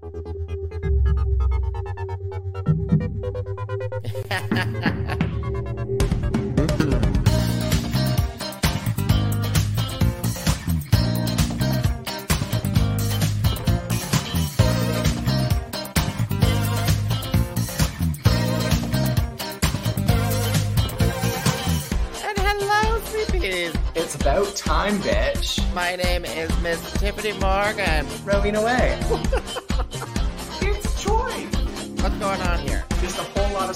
And hello, sleepies. It's about time, bitch. My name is Miss Tiffany Morgan. Rowena Way.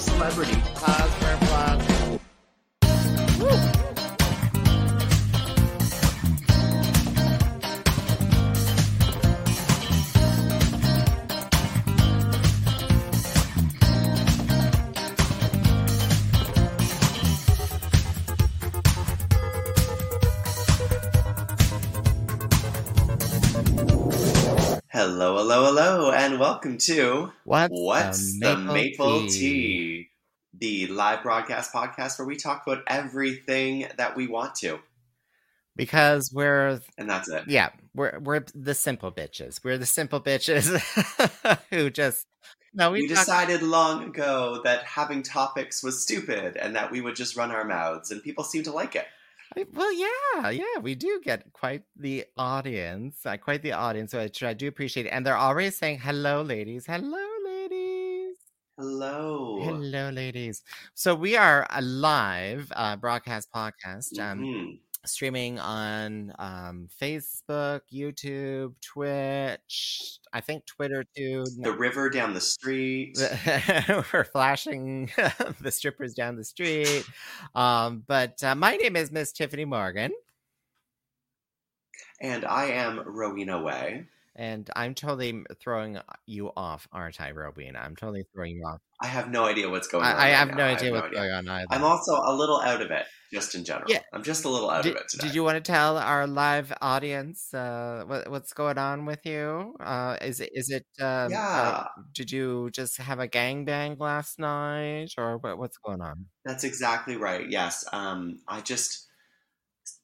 celebrity. Pause for applause. Welcome to What's, What's the the Maple Tea? the live broadcast podcast where we talk about everything that we want to, Because we're and that's it. yeah, we're we're the simple bitches. We're the simple bitches who just no we, We talk- decided long ago that having topics was stupid and that we would just run our mouths, and people seem to like it. I- Well, yeah, yeah, we do get quite the audience, uh, quite the audience, which I do appreciate. And they're always saying, "Hello, ladies. Hello, ladies. Hello. Hello, ladies." So we are a live uh, broadcast podcast, um, Mhm. Streaming on um, Facebook, YouTube, Twitch. I think Twitter too. The river down the street. We're flashing the strippers down the street. Um, but uh, my name is Miss Tiffany Morgan. And I am Rowena Way. And I'm totally throwing you off, aren't I, Rowena? I'm totally throwing you off. I have no idea what's going on. I, I right have now. no I idea what's going on either. I'm also a little out of it, just in general. Yeah. I'm just a little out did, of it today. did you want to tell our live audience uh, what, what's going on with you? Uh, is it is it? Um, Yeah. uh, did you just have a gangbang last night, or what, what's going on? That's exactly right. Yes. Um, I just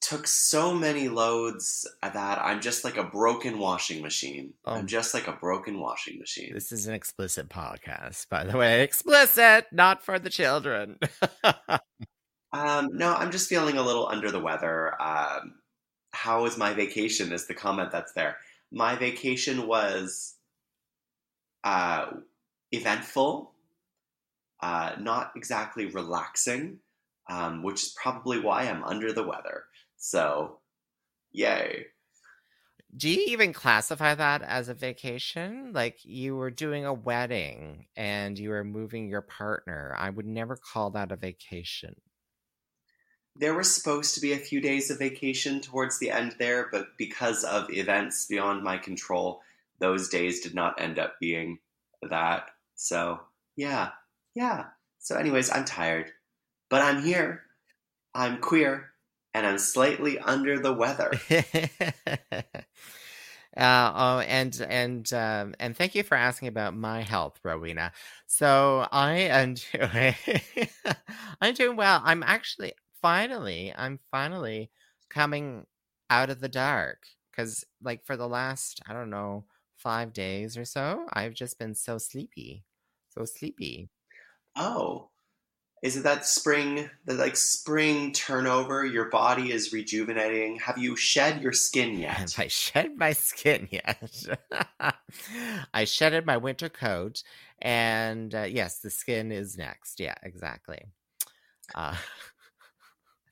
took so many loads that I'm just like a broken washing machine. Oh. I'm just like a broken washing machine. This is an explicit podcast, by the way. Explicit, not for the children. Um, no, I'm just feeling a little under the weather. Um, how was my vacation? Is the comment that's there. My vacation was uh, eventful, uh, not exactly relaxing, um, which is probably why I'm under the weather. So, yay. Do you even classify that as a vacation? Like you were doing a wedding and you were moving your partner. I would never call that a vacation. There were supposed to be a few days of vacation towards the end there, but because of events beyond my control, those days did not end up being that. So, yeah, yeah. So, anyways, I'm tired, but I'm here. I'm queer, and I'm slightly under the weather. Uh, oh, and and um, and thank you for asking about my health, Rowena. So I am doing, I'm doing well. I'm actually finally, I'm finally coming out of the dark because, like, for the last I don't know five days or so, I've just been so sleepy, so sleepy. Oh, is it that spring, the like spring turnover? Your body is rejuvenating. Have you shed your skin yet? Have I shed my skin yet? I shedded my winter coat, and uh, yes, the skin is next. Yeah, exactly. Uh,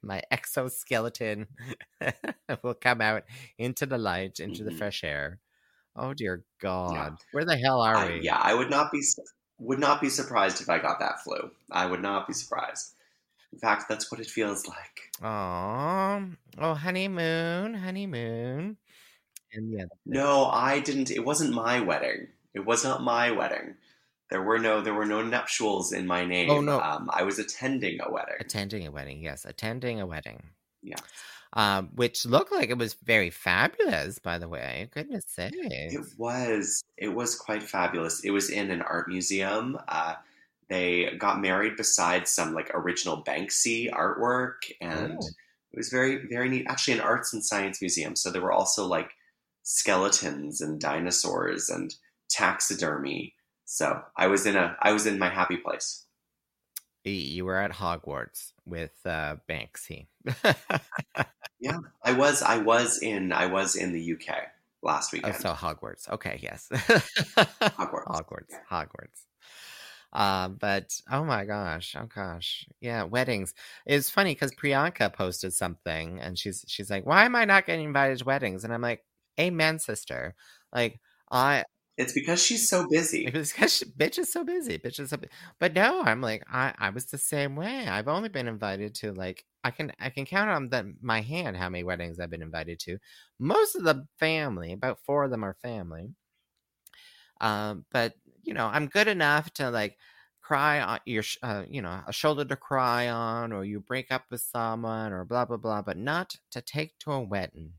my exoskeleton will come out into the light, into the Mhm. fresh air. Oh dear God, where the hell are I, we? yeah, I would not be would not be surprised if I got that flu. I would not be surprised. In fact, that's what it feels like. Aw, oh honeymoon, honeymoon, and yeah, No, I didn't. It wasn't my wedding. It was not my wedding. There were no there were no nuptials in my name. Oh, no. Um, I was attending a wedding. attending a wedding. Yes, attending a wedding. Yeah. um, which looked like it was very fabulous, by the way. Goodness sakes. It was. It was quite fabulous. It was in an art museum. Uh, they got married beside some like original Banksy artwork, and Oh. it was very, very neat. Actually, an arts and science museum. So there were also like skeletons and dinosaurs, and taxidermy. So I was in a I was in my happy place. You were at Hogwarts with uh, Banksy. Yeah, I was I was in I was in the UK last oh, weekend. so Hogwarts. Okay, yes. Hogwarts. Hogwarts. Hogwarts. Uh, but oh my gosh, oh gosh, yeah, weddings. It's funny because Priyanka posted something, and she's she's like, "Why am I not getting invited to weddings?" And I'm like, "Amen, sister." Like I, It's because she's so busy. Because she, bitch is so busy. Bitch is so. bu- But no, I'm like I. I was the same way. I've only been invited to like I can I can count on the, my hand how many weddings I've been invited to. Most of the family, about four of them are family. Um, but you know, I'm good enough to like cry on your, uh, you know, a shoulder to cry on, or you break up with someone, or blah blah blah, but not to take to a wedding.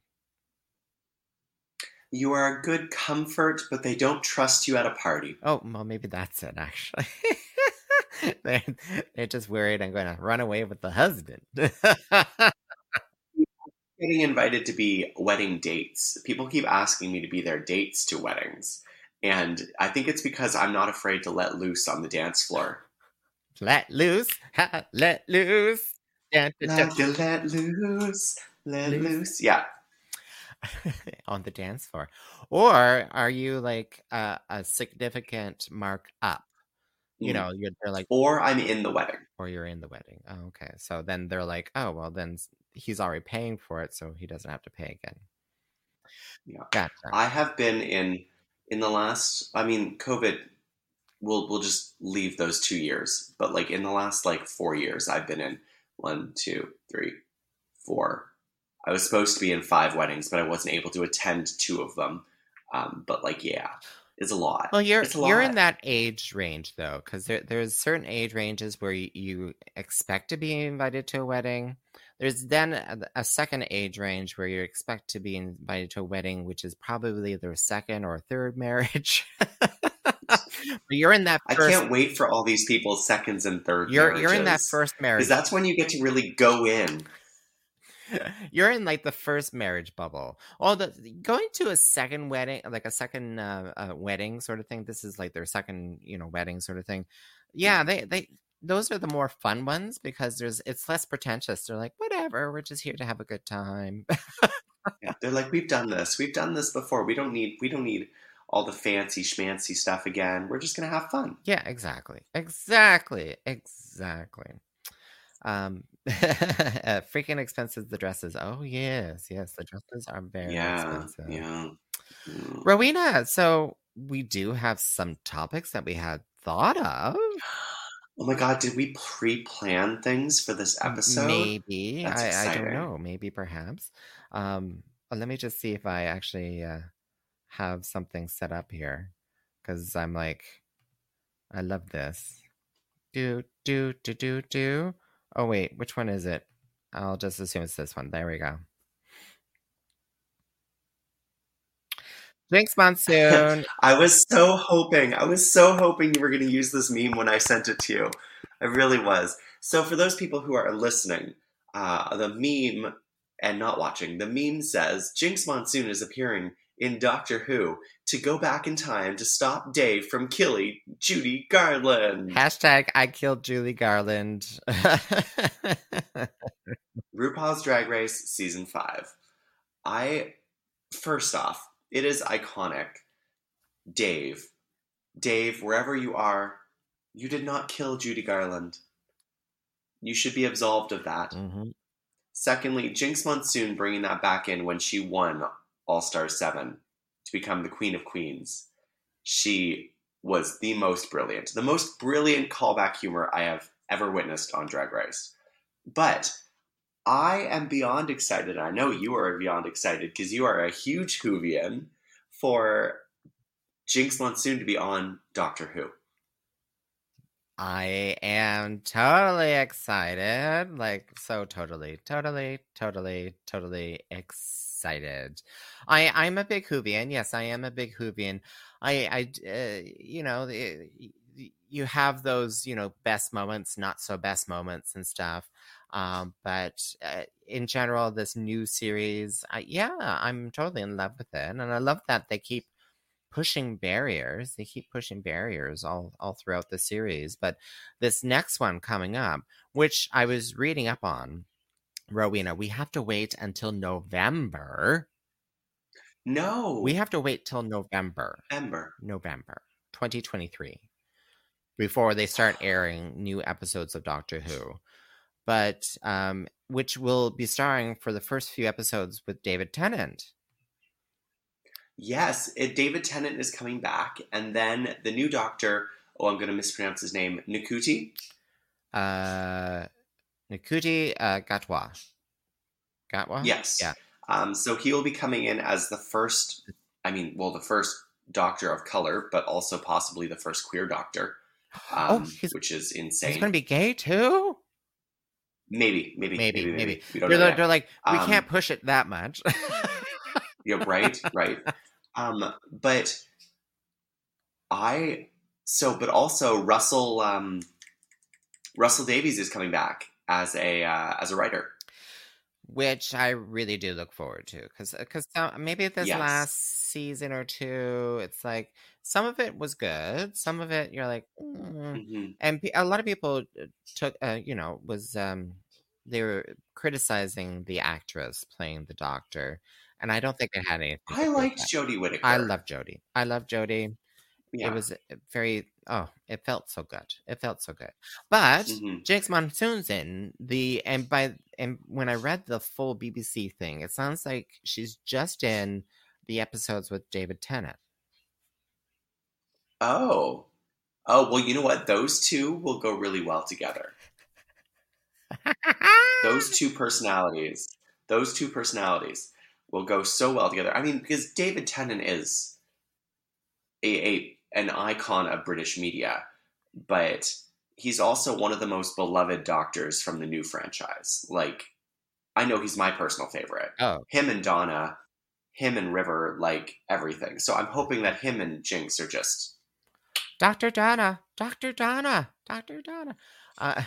You are a good comfort, but they don't trust you at a party. Oh, well, maybe that's it, actually. they're, they're just worried I'm going to run away with the husband. Getting invited to be wedding dates. People keep asking me to be their dates to weddings. And I think it's because I'm not afraid to let loose on the dance floor. let loose, ha, let loose. Dun, dun, dun. Like let loose, let Loose. loose. Yeah. on the dance floor. Or are you like uh, a significant mark up? You Mm. know, you're they're like, Or I'm in the wedding. or you're in the wedding. Oh, okay. So then they're like, oh, well, then he's already paying for it, so he doesn't have to pay again. Yeah. Gotcha. I have been in in the last I mean, COVID we'll we'll just leave those two years. But like in the last like four years I've been in one, two, three, four. I was supposed to be in five weddings, but I wasn't able to attend two of them. Um, but like yeah, it's a lot. Well, you're It's a you're in that age range though, because there there's certain age ranges where you, you expect to be invited to a wedding. There's then a, a second age range where you expect to be invited to a wedding, which is probably their second or third marriage. but you're in that I can't wait for all these people's seconds and third You're you're in that first marriage. because that's when you get to really go in. You're in like the first marriage bubble. Oh, the going to a second wedding, like a second uh, uh, wedding sort of thing. This is like their second, you know, wedding sort of thing. Yeah, they they those are the more fun ones because there's it's less pretentious. They're like, whatever, we're just here to have a good time. Yeah, they're like, we've done this. We've done this before. We don't need. We don't need all the fancy schmancy stuff again. We're just gonna have fun. yeah, exactly, exactly, exactly. Um, freaking expensive the dresses. Oh yes, yes, the dresses are very yeah, expensive. yeah. Mm. Rowena, so we do have some topics that we had thought of. Oh my god, did we pre-plan things for this episode? Maybe. I, I don't know. Maybe perhaps. Um, uh, let me just see if I actually uh, have something set up here. Because I'm like, I love this. Do, do, do, do, do. Oh, wait. Which one is it? I'll just assume it's this one. There we go. Jinx Monsoon. I was so hoping. I was so hoping you were going to use this meme when I sent it to you. I really was. So for those people who are listening, uh, the meme and not watching, the meme says Jinx Monsoon is appearing in Doctor Who to go back in time to stop Dave from killing Judy Garland. Hashtag I killed Judy Garland. RuPaul's Drag Race season five. I first off, it is iconic. Dave, Dave, wherever you are, you did not kill Judy Garland. You should be absolved of that. Mhm. Secondly, Jinx Monsoon bringing that back in when she won All Star 7 to become the Queen of Queens. She was the most brilliant, the most brilliant callback humor I have ever witnessed on Drag Race. But I am beyond excited. I know you are beyond excited because you are a huge Whovian for Jinx Monsoon to be on Doctor Who. I am totally excited. Like, so totally, totally, totally, totally excited. I, I'm a big Whovian. Yes, I am a big Whovian. I, I, uh, you know, the- you have those, you know, best moments, not so best moments and stuff. Um, but uh, in general, this new series, I, yeah, I'm totally in love with it. And I love that they keep pushing barriers. They keep pushing barriers all all throughout the series. But this next one coming up, which I was reading up on, Rowena, we have to wait until November. No. We have to wait till November. November. November 2023 before they start airing new episodes of Doctor Who. But um which will be starring for the first few episodes with David Tennant. Yes, it, David Tennant is coming back, and then the new Doctor. Oh, I'm going to mispronounce his name. Nikuti. Uh Nikuti uh, Gatwa. Gatwa? Yes. Yeah. Um, so he will be coming in as the first. I mean, well, the first Doctor of color, but also possibly the first queer Doctor. Oh, Um, he's- which is insane. He's going to be gay too? maybe, maybe, Maybe, maybe, maybe. Don't They're, like- they're like, we Um, can't push it that much. Yeah, right, right. Um, but I so, but also Russell um, Russell Davies is coming back as a uh, as a writer. which I really do look forward to because because maybe this Yes. last season or two, it's like some of it was good, some of it you're like, "Mm." hmm and a lot of people uh, took, uh, you know, was um they were criticizing the actress playing the doctor, and I don't think it had anything. I liked. Jodie Whittaker. I love Jodie. I love Jodie. Yeah. It was uh, very oh, it felt so good. It felt so good. But Mhm. Jinx Monsoon's in the and by and when I read the full BBC thing, it sounds like she's just in the episodes with David Tennant. Oh, oh well. You know what? Those two will go really well together. Those two personalities. Those two personalities will go so well together. I mean, because David Tennant is a, a an icon of British media, but he's also one of the most beloved doctors from the new franchise. Like, I know he's my personal favorite. Oh, Him and Donna, him and River, like everything. So I'm hoping that him and Jinx are just Dr. Donna, Dr. Donna, Dr. Donna. Uh,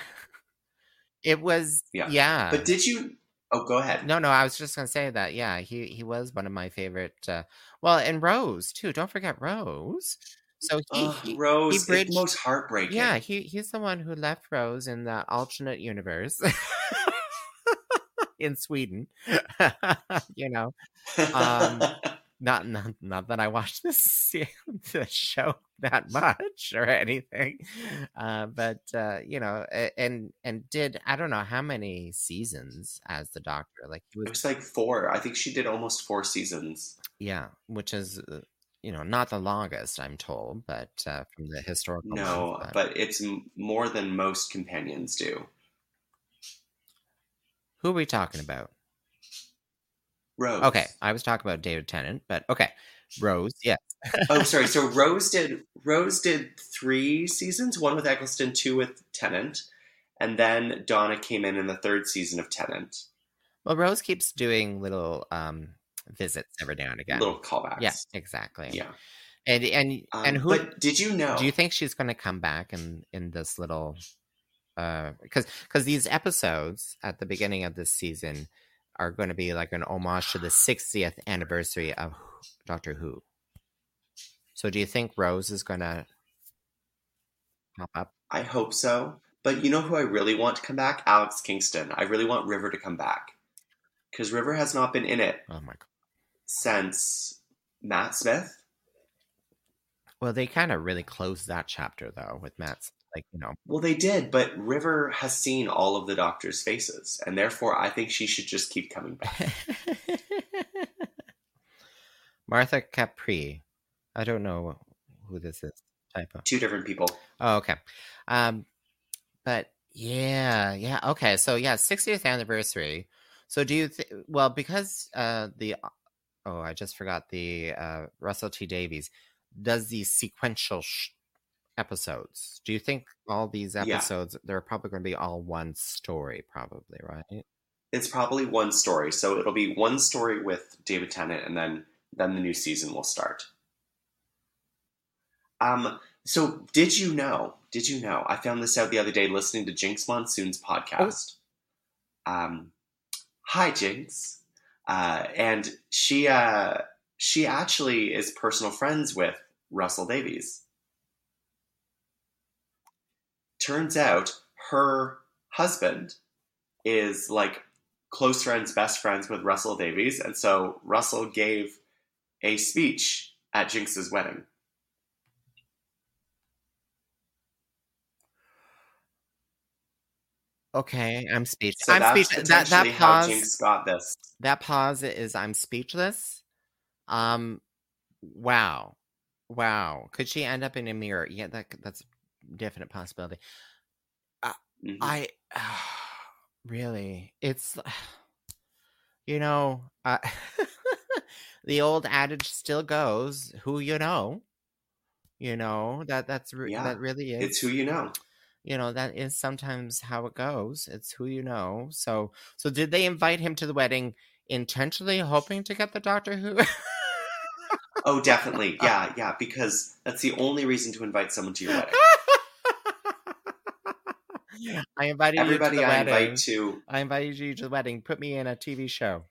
it was Yeah. yeah. But did you? Oh, go ahead. No, no, I was just gonna say that. Yeah, he he was one of my favorite. Uh, well, and Rose too. Don't forget Rose. So he, he Rose, he bridged- most heartbreaking. yeah, he he's the one who left Rose in that alternate universe in Sweden. you know, um, not not not that I watched this show that much or anything, uh, but uh, you know, and and did I don't know how many seasons as the Doctor. Like it was was like four. I think she did almost four seasons. Yeah, which is uh, you know not the longest I'm told, but uh, from the historical. No, ones, but it's m- more than most companions do. who are we talking about? Rose. Okay, I was talking about David Tennant, but okay, Rose. Yeah, oh, sorry. So Rose did Rose did three seasons. One with Eccleston, two with Tennant, and then Donna came in in the third season of Tennant. well, Rose keeps doing little um visits every now and again. Little callbacks. yeah, exactly. Yeah. and and Um, and who But did you know? do you think she's going to come back in in this little? Because because these episodes at the beginning of this season are going to be like an homage to the 60th anniversary of Doctor Who. So do you think Rose is going to pop up? I hope so. But you know who I really want to come back? Alex Kingston. I really want River to come back because River has not been in it Oh my god. since Matt Smith. Well, they kind of really closed that chapter though with Matt's like, you know. Well, they did, but River has seen all of the Doctor's faces, and therefore I think she should just keep coming back. Martha Capri. I don't know who this is. Typo. Two different people. Oh, okay. Um, but yeah, yeah, okay. So yeah, 60th anniversary. So do you think? Well, because uh, the oh, I just forgot the uh, Russell T Davies does the sequential sh- episodes. Do you think all these Yeah. episodes they're probably going to be all one story, probably, right? It's probably one story, so it'll be one story with David Tennant, and then then the new season will start. Um. So, did you know? Did you know? I found this out the other day listening to Jinx Monsoon's podcast. Um. Hi, Jinx. Uh, and she uh she actually is personal friends with Russell Davies. Turns out her husband is like close friends, best friends with Russell Davies, and so Russell gave a speech at Jinx's wedding. Okay, I'm speechless. So I'm that's speechless. That that pause. Jinx got this. That pause is I'm speechless. Um, wow, wow. Could she end up in a mirror? Yeah, that that's definite possibility. Mhm. I really, it's you know, uh, the old adage still goes: "Who you know." You know that that's Yeah, that really is. It's who you know. you know that is sometimes how it goes it's who you know so so did they invite him to the wedding intentionally hoping to get the doctor who Oh, definitely. Yeah, yeah, because that's the only reason to invite someone to your wedding. i invited Everybody you to the I wedding. invite to, i invited you to the wedding. Put me in a tv show.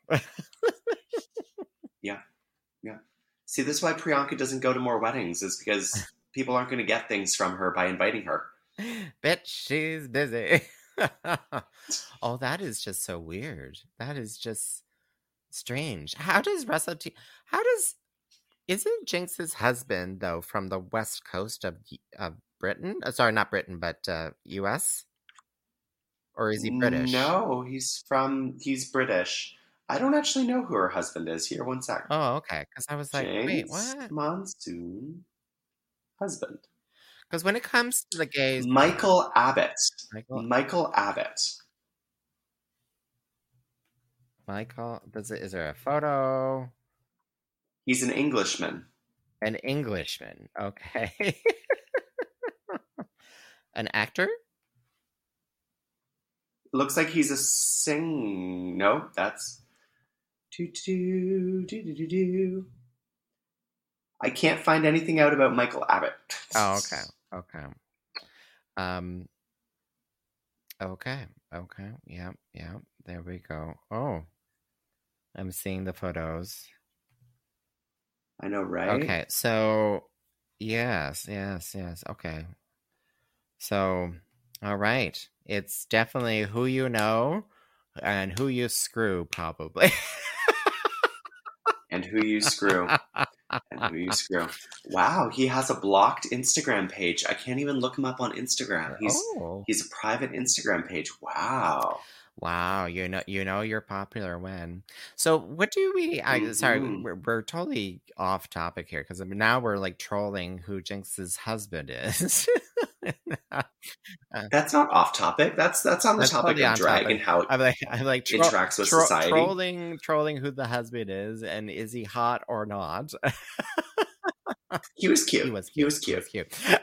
Yeah, yeah. see, this is why Priyanka doesn't go to more weddings, is because people aren't going to get things from her by inviting her. bitch she's busy. Oh that is just so weird. That is just strange. How does russell T- how does isn't jinx's husband though from the west coast of of britain? Uh, sorry not britain but uh us or is he british No, he's from, he's British. I don't actually know who her husband is here. One sec. oh okay because i was like wait what Monsoon husband. because when it comes to the gays Michael Abbott. michael Michael Abbott. michael does it is there a photo He's an Englishman. An Englishman. Okay. An actor? Looks like he's a sing. No, that's. Do, do, do, do, do, do. I can't find anything out about Michael Abbott. Oh, okay. Okay. Um Okay. Okay. Yeah. Yeah. There we go. Oh. I'm seeing the photos. I know, right? Okay. So yes, yes, yes. Okay. So all right. It's definitely who you know and who you screw probably. And who you screw. and who you screw. Wow, he has a blocked Instagram page. I can't even look him up on Instagram. He's oh. he's a private Instagram page. Wow. Wow, you know, you know, you're popular when. So, what do we? I sorry, Mhm. we're, we're totally off topic here because now we're like trolling who Jinx's husband is. That's not off topic. That's that's on the That's topic of drag topic. and how it I'm like, I'm like tro- interacts with tro- society. trolling, trolling who the husband is, and is he hot or not? He was cute. He was He cute. was He was cute. cute.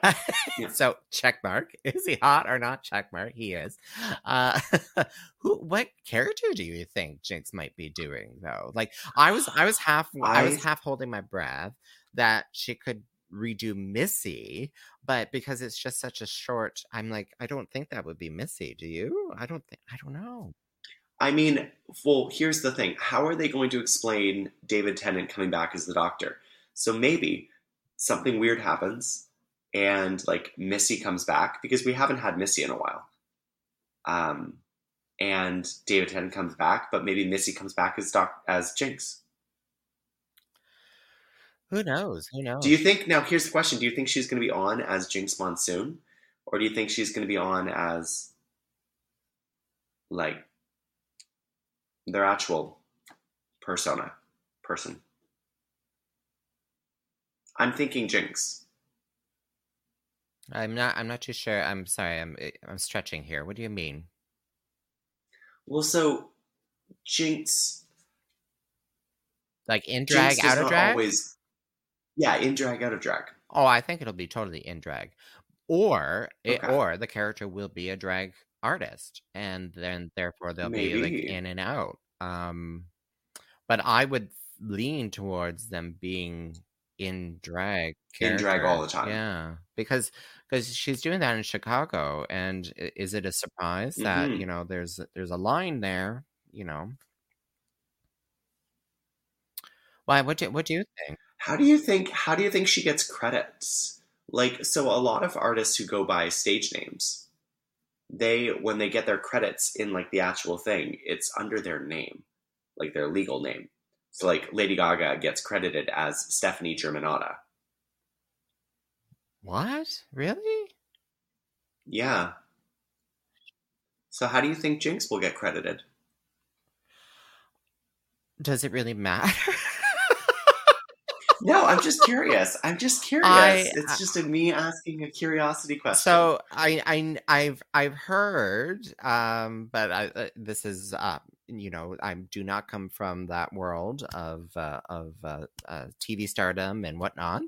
Yeah. So check mark. Is he hot or not? Check mark. He is. Uh, who? What character do you think Jinx might be doing though? Like I was, I was half, I, was half holding my breath that she could redo Missy, but because it's just such a short, I'm like, I don't think that would be Missy. Do you? I don't think. I don't know. I mean, well, here's the thing. How are they going to explain David Tennant coming back as the doctor? So maybe something weird happens and like Missy comes back because we haven't had Missy in a while. Um, and David Tennant comes back, but maybe Missy comes back as doc as Jinx. Who knows? Who knows? Do you think now here's the question, do you think she's going to be on as Jinx Monsoon or do you think she's going to be on as like their actual persona person? I'm thinking Jinx. I'm not. I'm not too sure. I'm sorry. I'm. eh, I'm stretching here. What do you mean? Well, so Jinx, Like in drag, Jinx out of drag? always, yeah, in drag, out of drag. Oh, I think it'll be totally in drag, or it, Okay. or the character will be a drag artist, and then therefore they'll be like in and out. Um, but I would lean towards them being in drag. In drag all the time. Yeah, because because she's doing that in Chicago, and is it a surprise that Mhm. you know there's there's a line there? You know. Why? What do What do you think? How do you think? How do you think she gets credits? Like, so a lot of artists who go by stage names, they when they get their credits in like the actual thing, it's under their name, like their legal name. So, like Lady Gaga gets credited as Stephanie Germanotta. What? Really? Yeah. So, how do you think Jinx will get credited? Does it really matter? No, I'm just curious. I'm just curious. I- it's just a me asking a curiosity question. So I I I've I've heard, um, but I, uh, this is uh, you know I do not come from that world of uh, of uh, uh, TV stardom and whatnot,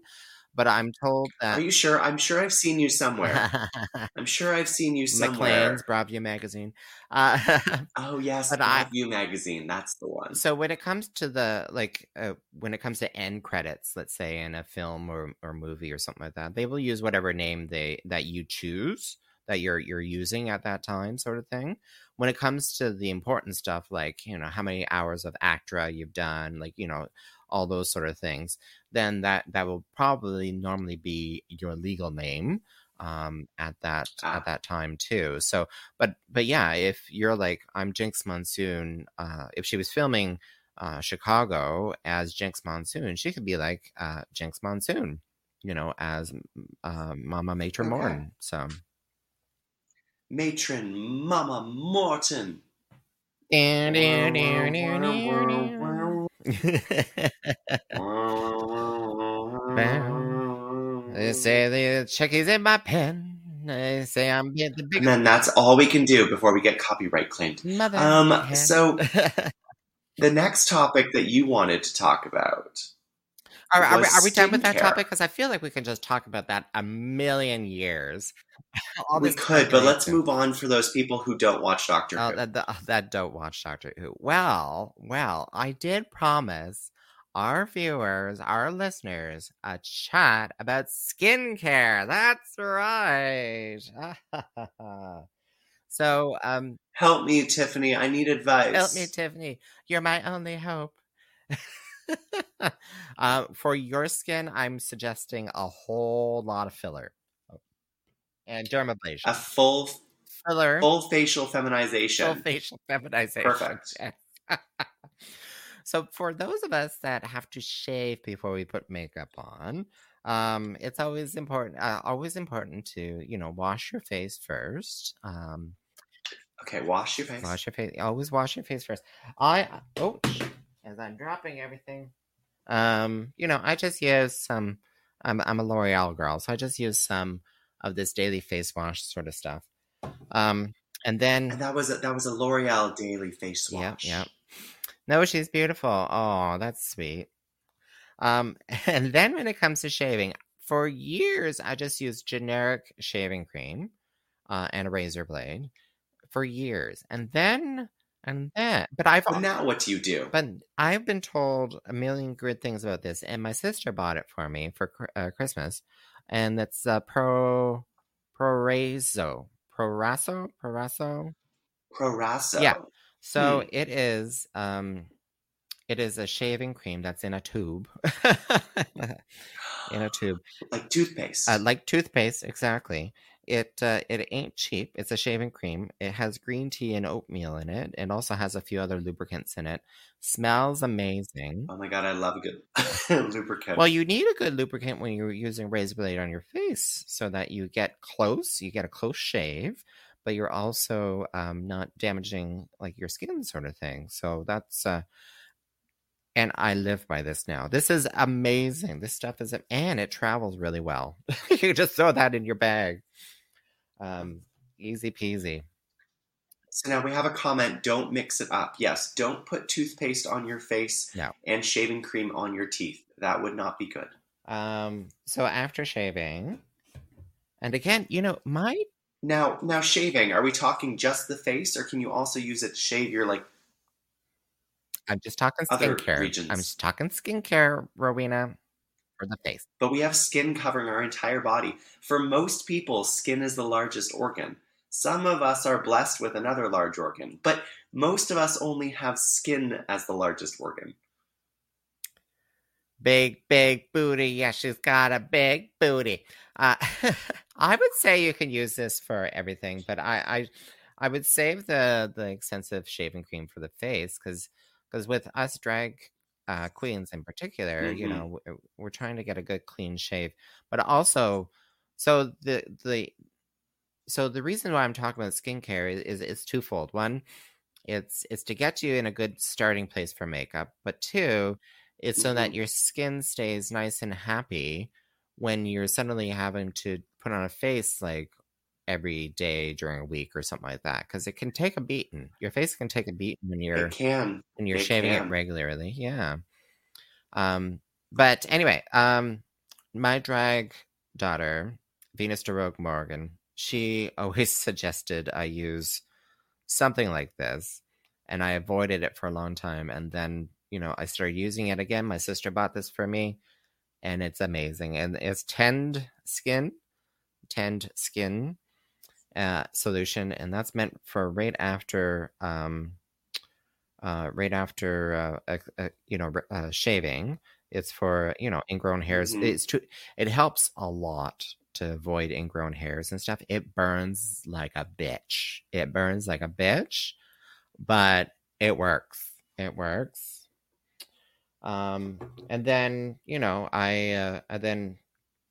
but I'm told that. are you sure? I'm sure I've seen you somewhere. I'm sure I've seen you somewhere. Maclean's Bravo magazine. Uh, Oh yes, But I- Bravo You magazine. That's the one. so when it comes to the like uh, when it comes to end credits let's say in a film or, or movie or something like that they will use whatever name they that you choose that you're you're using at that time sort of thing when it comes to the important stuff like you know how many hours of ACTRA you've done like you know all those sort of things then that that will probably normally be your legal name um at that Ah. at that time too so but but yeah if you're like i'm jinx monsoon uh if she was filming uh chicago as jinx monsoon she could be like uh jinx monsoon you know as uh, mama matron Okay. morton so Matron Mama Morton. They say the check is in my pen they say i'm getting the big And then that's all we can do before we get copyright claimed. mother Um, so the next topic that you wanted to talk about. Are, are, we, are we done with that topic? Because I feel like we can just talk about that a million years. All we could, but let's speculation. move on for those people who don't watch Doctor Oh, Who. that, that, that don't watch Doctor Who. Well, well, I did promise our viewers, our listeners, a chat about skincare. That's right. so, um, Help me, Tiffany. I need advice. Help me, Tiffany. You're my only hope. uh, for your skin, I'm suggesting a whole lot of filler and dermablation. A full, filler, full facial feminization, full facial feminization. Perfect. So, for those of us that have to shave before we put makeup on, um, it's always important. Uh, always important to you know wash your face first. Um, Okay, wash your face. Wash your face. Always wash your face first. I oh, as I'm dropping everything. Um, you know, I just use some. I'm I'm a L'Oreal girl, so I just use some of this daily face wash sort of stuff. Um, and then And that was a, that was a L'Oreal Daily Face Yep, Wash. yep. No, she's beautiful. Oh, that's sweet. Um, and then when it comes to shaving, for years I just used generic shaving cream, uh, and a razor blade for years, and then and that, but I've now what do you do? but I've been told a million good things about this, and my sister bought it for me for uh, Christmas, and that's uh, pro prorazo proraso proraso. Proraso. Yeah. So Hmm. it is um it is a shaving cream that's in a tube. in a tube. Like toothpaste. Uh, like toothpaste, exactly. It uh, it ain't cheap. It's a shaving cream. It has green tea and oatmeal in it. It also has a few other lubricants in it. Smells amazing. oh my god, I love a good lubricant. Well, you need a good lubricant when you're using razor blade on your face so that you get close, you get a close shave, but you're also um, not damaging like your skin sort of thing. So that's uh and I live by this now. This is amazing. This stuff is and it travels really well. you just throw that in your bag. Um easy peasy. So now we have a comment. Don't mix it up. Yes, don't put toothpaste on your face No. and shaving cream on your teeth. That would not be good. Um so after shaving and again, you know, my Now, now shaving. Are we talking just the face, or can you also use it to shave your like? I'm just talking skincare. I'm just talking skincare, Rowena, for the face. But we have skin covering our entire body. For most people, skin is the largest organ. Some of us are blessed with another large organ, but most of us only have skin as the largest organ. Big, big booty. Yeah, she's got a big booty. Uh, I would say you can use this for everything, but I, I, I would save the the extensive shaving cream for the face because because with us drag uh, queens in particular, you hmm know, we're, we're trying to get a good clean shave, but also, so the the so the reason why I'm talking about skincare is, is it's twofold. One, it's it's to get you in a good starting place for makeup, but two, it's so that hmm your skin stays nice and happy when you're suddenly having to put on a face like every day during a week or something like that because it can take a beating. Your face can take a beating when you're can. when you're It shaving it regularly. Yeah. Um, but anyway, um, my drag daughter, Venus de Rogue Morgan, she always suggested I use something like this, and I avoided it for a long time. And then, you know, I started using it again. My sister bought this for me, and it's amazing. And it's Tend Skin, Tend Skin uh, solution, and that's meant for right after, um, uh, right after, uh, you know, uh, shaving. It's for you know ingrown hairs. hmm It's to it helps a lot to avoid ingrown hairs and stuff. It burns like a bitch. It burns like a bitch, but it works. It works. Um, and then you know I uh, and then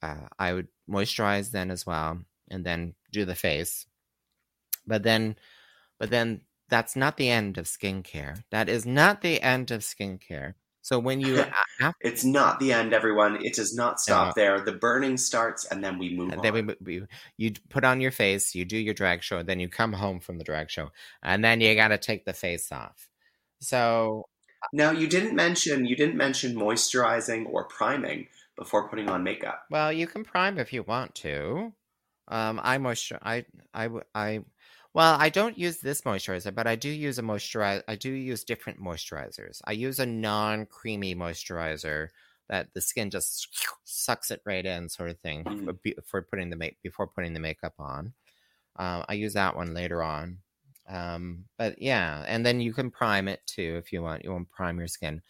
uh, I would moisturize then as well, and then do the face. But then, but then that's not the end of skincare. That is not the end of skincare. So when you it's not the end, everyone. It does not no, stop there. The burning starts, and then we move and then we, on. we you put on your face, you do your drag show, then you come home from the drag show, and then you got to take the face off. So uh Now, you didn't mention you didn't mention moisturizing or priming before putting on makeup. well, you can prime if you want to. Um, I moisture. I. Well, I don't use this moisturizer, but I do use a moisturizer. I do use different moisturizers. I use a non-creamy moisturizer that the skin just sucks it right in, sort of thing, for, Mm. for putting the make before putting the makeup on. Um, I use that one later on. Um, but yeah, and then you can prime it too if you want. You want to prime your skin.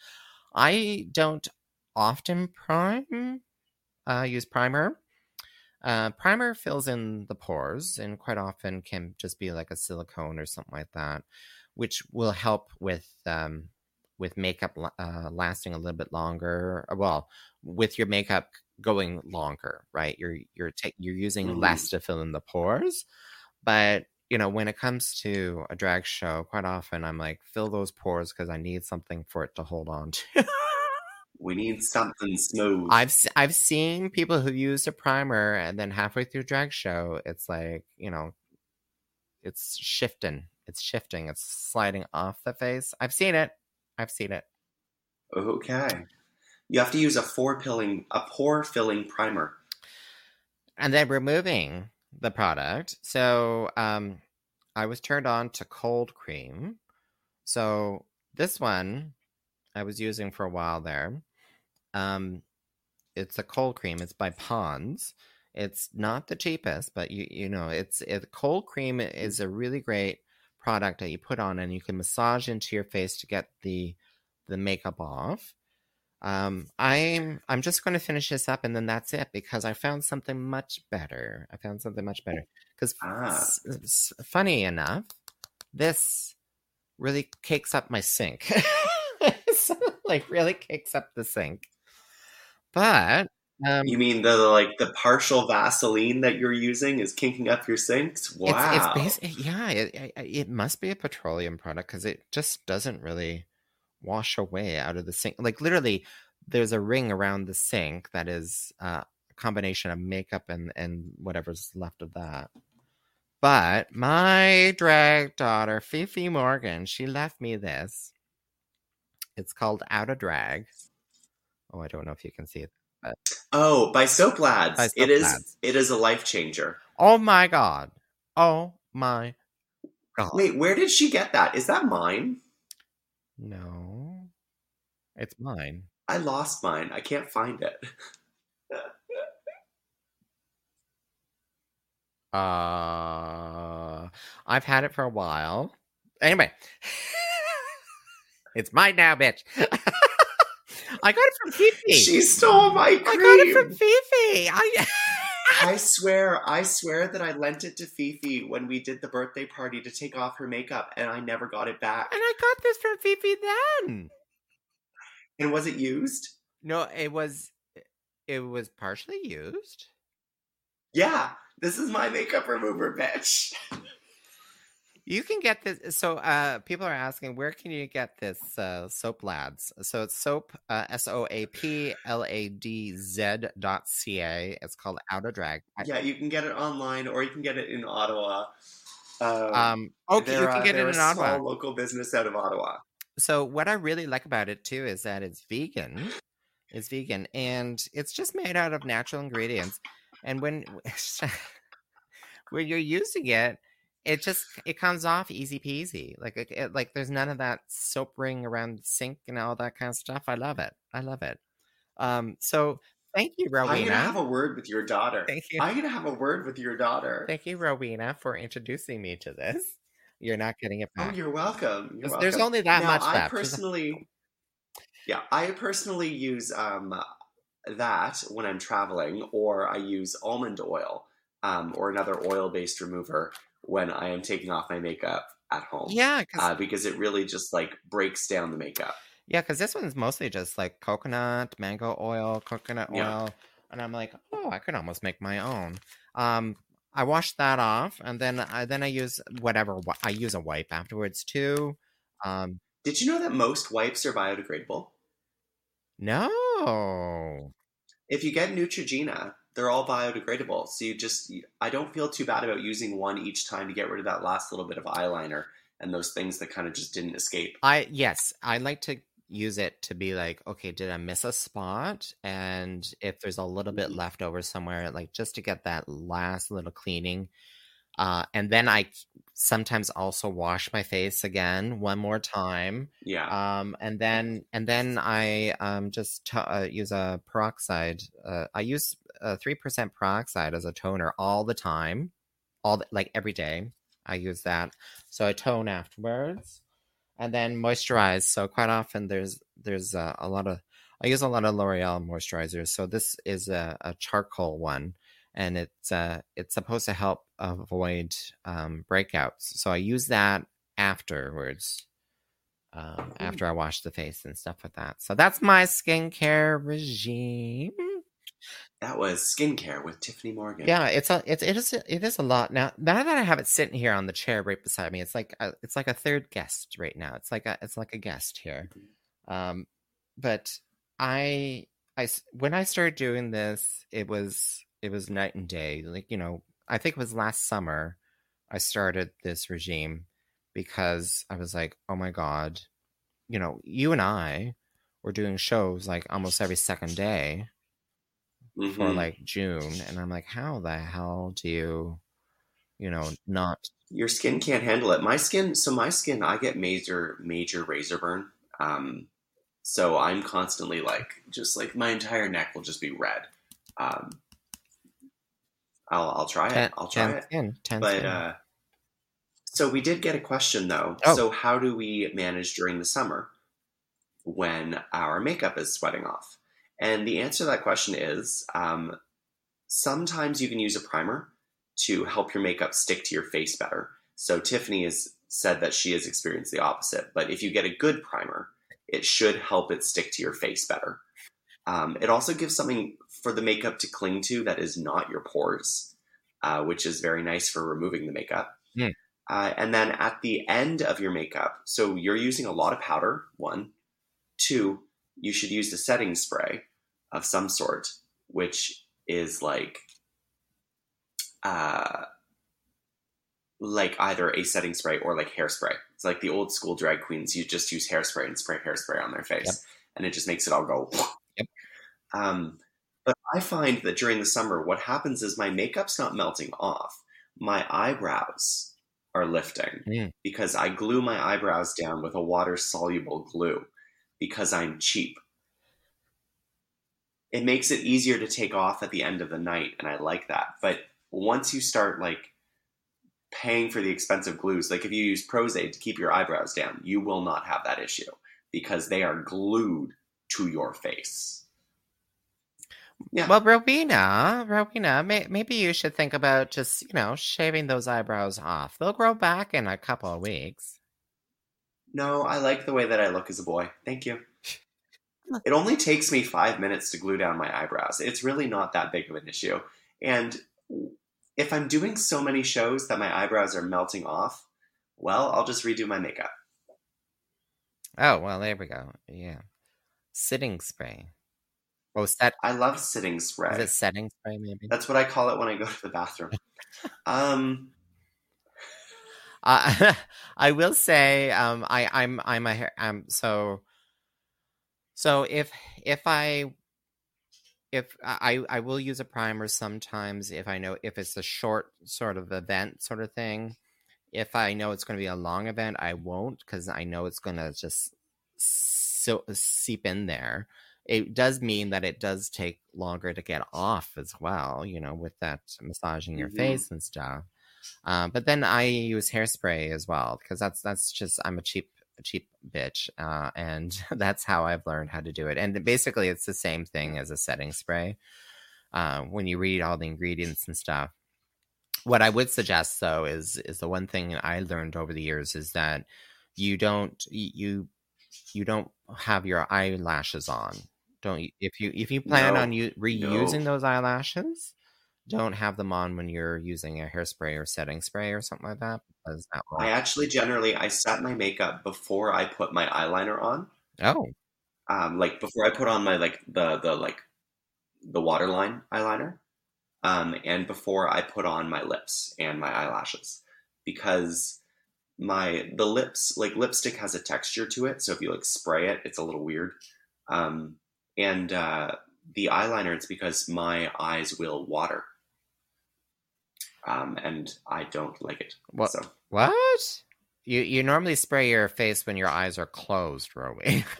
I don't often prime. Uh, use primer. Uh, primer fills in the pores and quite often can just be like a silicone or something like that, which will help with um, with makeup uh, lasting a little bit longer. uh, Well, with your makeup going longer, right? You're you're ta- you're using Mhm. less to fill in the pores, but you know when it comes to a drag show, quite often I'm like fill those pores because I need something for it to hold on to. We need something smooth. I've I've seen people who use a primer and then halfway through drag show, it's like you know, it's shifting, it's shifting, it's sliding off the face. I've seen it. I've seen it. Okay. You have to use a pore filling a pore filling primer. And then removing the product. So um, I was turned on to cold cream. So this one I was using for a while there. Um, it's a cold cream. It's by Pond's. It's not the cheapest, but you you know it's it, cold cream is a really great product that you put on and you can massage into your face to get the the makeup off. Um, I'm I'm just going to finish this up and then that's it because I found something much better. I found something much better because Ah. funny enough, this really cakes up my sink. So, like really kicks up the sink. But um, You mean the like the partial Vaseline that you're using is kinking up your sinks? Wow. It's, it's yeah, it, it, it must be a petroleum product because it just doesn't really wash away out of the sink. Like literally, there's a ring around the sink that is uh, a combination of makeup and and whatever's left of that. But my drag daughter, Fifi Morgan, she left me this. It's called Out of Drag. Oh, I don't know if you can see it. But oh, by Soap Lads. By Soap it is Lads. it is a life changer. oh my god. Oh my god. Wait, where did she get that? Is that mine? No. It's mine. I lost mine. I can't find it. Uh I've had it for a while. Anyway. it's mine now, bitch. I got it from Fifi. She stole my cream. I got it from Fifi. I I swear, I swear that I lent it to Fifi when we did the birthday party to take off her makeup, and I never got it back. and I got this from Fifi then. And was it used? No, it was it was partially used. Yeah, this is my makeup remover, bitch. You can get this. So, uh, people are asking, where can you get this uh, Soap Ladz? So it's soap, uh, S O A P L A D Z dot C A. It's called Out of Drag. Yeah, you can get it online, or you can get it in Ottawa. Um, Um, okay, you can uh, get it in a Ottawa. small local business out of Ottawa. So, what I really like about it too is that it's vegan. It's vegan, and it's just made out of natural ingredients. And when when you're using it, it just it comes off easy peasy. Like it, it- like there's none of that soap ring around the sink and all that kind of stuff. I love it. I love it. Um, so thank you, Rowena. I'm gonna have a word with your daughter. Thank you. I'm gonna have a word with your daughter. Thank you, Rowena, for introducing me to this. You're not getting it Oh, back. you're welcome. You're There's- There's only that now, much I left. Personally, yeah, I personally use um, that when I'm traveling, or I use almond oil um, or another oil-based remover when I am taking off my makeup at home. Yeah, uh, because it really just like breaks down the makeup. Yeah, because this one's mostly just like coconut, mango oil, coconut Yeah. oil, and I'm like, oh, I could almost make my own. Um, I wash that off, and then I then I use whatever I use a wipe afterwards too. Um, Did you know that most wipes are biodegradable? no, If you get Neutrogena, they're all biodegradable. So you just, I don't feel too bad about using one each time to get rid of that last little bit of eyeliner and those things that kind of just didn't escape. I yes, I like to use it to be like, okay, did I miss a spot? And if there's a little bit Mhm. left over somewhere, like just to get that last little cleaning. Uh, and then I sometimes also wash my face again one more time. Yeah. Um, and then and then I um just to, uh, use a peroxide. Uh, I use three percent peroxide as a toner all the time, all the, like every day. I use that, so I tone afterwards, and then moisturize. So quite often there's there's uh, a lot of I use a lot of L'Oreal moisturizers. So this is a, a charcoal one, and it's uh it's supposed to help avoid um, breakouts. So I use that afterwards um, after I wash the face and stuff like that. So that's my skincare regime. That was skincare with Tiffany Morgan. Yeah, it's a it's it is a- it is a lot now. Now that I have it sitting here on the chair right beside me, it's like a, it's like a third guest right now. It's like a it's like a guest here. Um, but I I when I started doing this, it was it was night and day. Like you know, I think it was last summer I started this regime because I was like, oh my god, you know, you and I were doing shows like almost every second day for Mhm. like June, and I'm like, how the hell do you, you know, not? Your skin can't handle it. My skin, so my skin, I get major, major razor burn. Um, so I'm constantly like, just like my entire neck will just be red. Um, I'll, I'll try it. I'll try ten it. skin, ten But uh, so we did get a question though. Oh. So how do we manage during the summer when our makeup is sweating off? And the answer to that question is um, sometimes you can use a primer to help your makeup stick to your face better. So Tiffany has said that she has experienced the opposite. But if you get a good primer, it should help it stick to your face better. Um, it also gives something for the makeup to cling to that is not your pores, uh, which is very nice for removing the makeup. Mm. Uh, and then at the end of your makeup, so you're using a lot of powder, one. Two, you should use the setting spray of some sort, which is like uh, like either a setting spray or like hairspray. It's like the old school drag queens. You just use hairspray and spray hairspray on their face, Yep. and it just makes it all go. Yep. Um, but I find that during the summer, what happens is my makeup's not melting off. My eyebrows are lifting Mm. because I glue my eyebrows down with a water soluble glue because I'm cheap. It makes it easier to take off at the end of the night, and I like that. But once you start like paying for the expensive glues, like if you use Pros-Aid to keep your eyebrows down, you will not have that issue because they are glued to your face. Yeah. Well, Rowena, Rowena, may, maybe you should think about just, you know, shaving those eyebrows off. They'll grow back in a couple of weeks. No, I like the way that I look as a boy. Thank you. It only takes me five minutes to glue down my eyebrows. It's really not that big of an issue. And if I'm doing so many shows that my eyebrows are melting off, well, I'll just redo my makeup. Oh, well, there we go. Yeah. Sitting spray. Oh, set. I love sitting spray. Is it setting spray, maybe? That's what I call it when I go to the bathroom. um, Uh, I will say, um, I, I'm, I'm a, hair- um, so, so if, if I, if I, I will use a primer sometimes if I know if it's a short sort of event sort of thing. If I know it's going to be a long event, I won't because I know it's going to just so seep in there. It does mean that it does take longer to get off as well, you know, with that massaging your Mhm. face and stuff. Uh, but then I use hairspray as well because that's that's just I'm a cheap cheap bitch, uh, and that's how I've learned how to do it. And basically, it's the same thing as a setting spray. Uh, when you read all the ingredients and stuff, what I would suggest though is is the one thing I learned over the years is that you don't you you don't have your eyelashes on. Don't you, if you if you plan No, on you reusing those eyelashes, don't have them on when you're using a hairspray or setting spray or something like that because that will. I actually generally I set my makeup before I put my eyeliner on. oh, Um, like before I put on my like the the like the waterline eyeliner, um, and before I put on my lips and my eyelashes, because my the lips like lipstick has a texture to it, so if you like spray it, it's a little weird. Um, and uh, the eyeliner, it's because my eyes will water, um, and I don't like it. What? So what? You you normally spray your face when your eyes are closed, Rowie.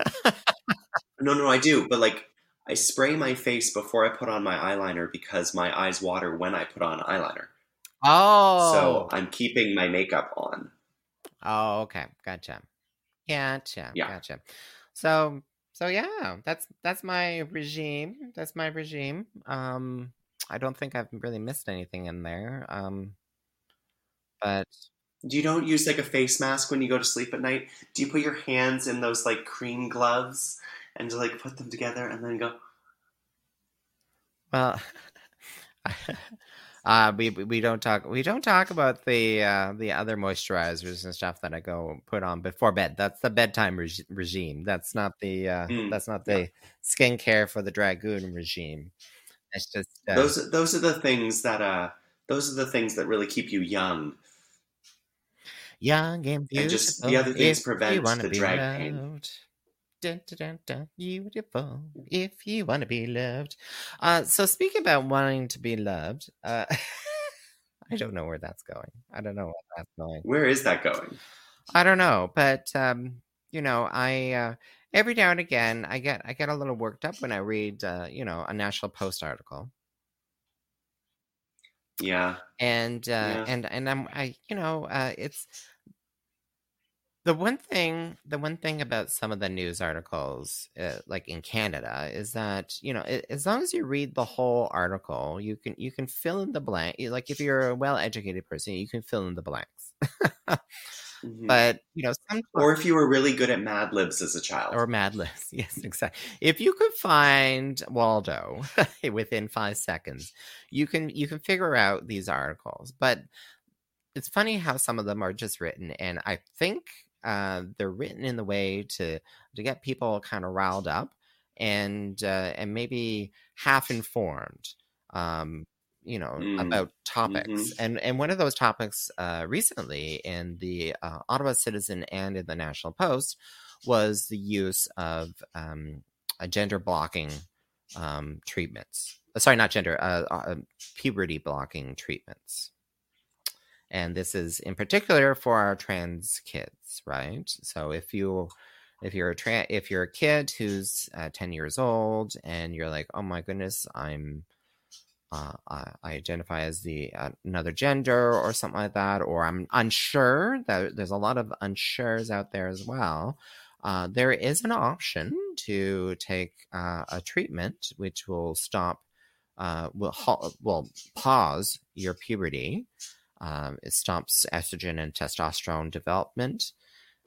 No, no, I do, but like I spray my face before I put on my eyeliner because my eyes water when I put on eyeliner. oh, So I'm keeping my makeup on. Oh, okay. Gotcha. Gotcha. Yeah. Gotcha. So so yeah, that's that's my regime. That's my regime. Um I don't think I've really missed anything in there. Um but Do you don't use like a face mask when you go to sleep at night? Do you put your hands in those like cream gloves and like put them together and then go? well uh we we don't talk we don't talk about the uh the other moisturizers and stuff that I go put on before bed. That's the bedtime reg- regime. That's not the uh Mm, that's not the skincare for the dragoon regime. It's just uh, Those those are the things that uh those are the things that really keep you young. Young and beautiful. And just the other things prevent the be drag pain. loved. Dun, dun, dun, dun, beautiful if you want to be loved. Uh, so speaking about wanting to be loved, uh, I don't know where that's going. I don't know where that's going. Where is that going? I don't know, but um, you know, I uh, every now and again I get I get a little worked up when I read uh, you know a National Post article. Yeah. and uh Yeah. and and i'm i you know uh it's the one thing the one thing about some of the news articles uh, like in canada is that you know a- as long as you read the whole article you can you can fill in the blank like if you're a well educated person you can fill in the blanks Mhm. but you know or if you were really good at Mad Libs as a child. or Mad Libs. Yes, exactly. If you could find Waldo within five seconds, you can you can figure out these articles. But it's funny how some of them are just written, and I think uh, they're written in the way to to get people kind of riled up and uh, and maybe half informed. Um, you know Mm. about topics Mhm. and and one of those topics uh recently in the uh, ottawa citizen and in the national post was the use of um, a gender blocking um, treatments. Uh, sorry, not gender, uh, uh, puberty blocking treatments. And this is in particular for our trans kids, right? So if you if you're a tra- if you're a kid who's uh, 10 years old and you're like, oh my goodness, I'm uh, I identify as the uh, another gender or something like that, or I'm unsure. That there's a lot of unsures out there as well. uh, there is an option to take uh, a treatment which will stop, uh, will halt, will pause your puberty. Um, it stops estrogen and testosterone development.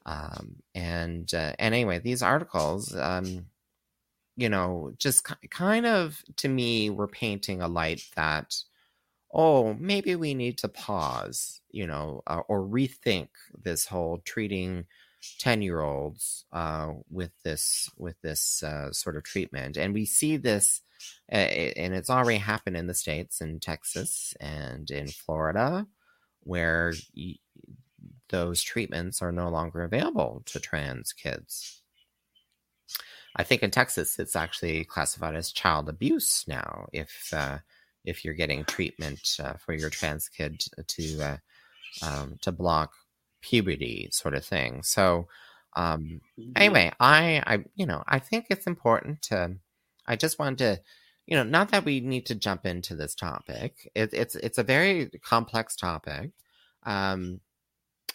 Um, and uh, and anyway, these articles, um, you know, just ki- kind of to me were painting a light that, oh, maybe we need to pause, you know, uh, or rethink this whole treating 10 year olds uh, with this with this uh, sort of treatment. And we see this uh, and it's already happened in the states in texas and in florida where y- those treatments are no longer available to trans kids i think in texas it's actually classified as child abuse now if uh, if you're getting treatment uh, for your trans kid to uh, um, to block puberty sort of thing. So um Mhm. anyway, I I you know, I think it's important to I just wanted to you know, not that we need to jump into this topic. It, it's it's a very complex topic. Um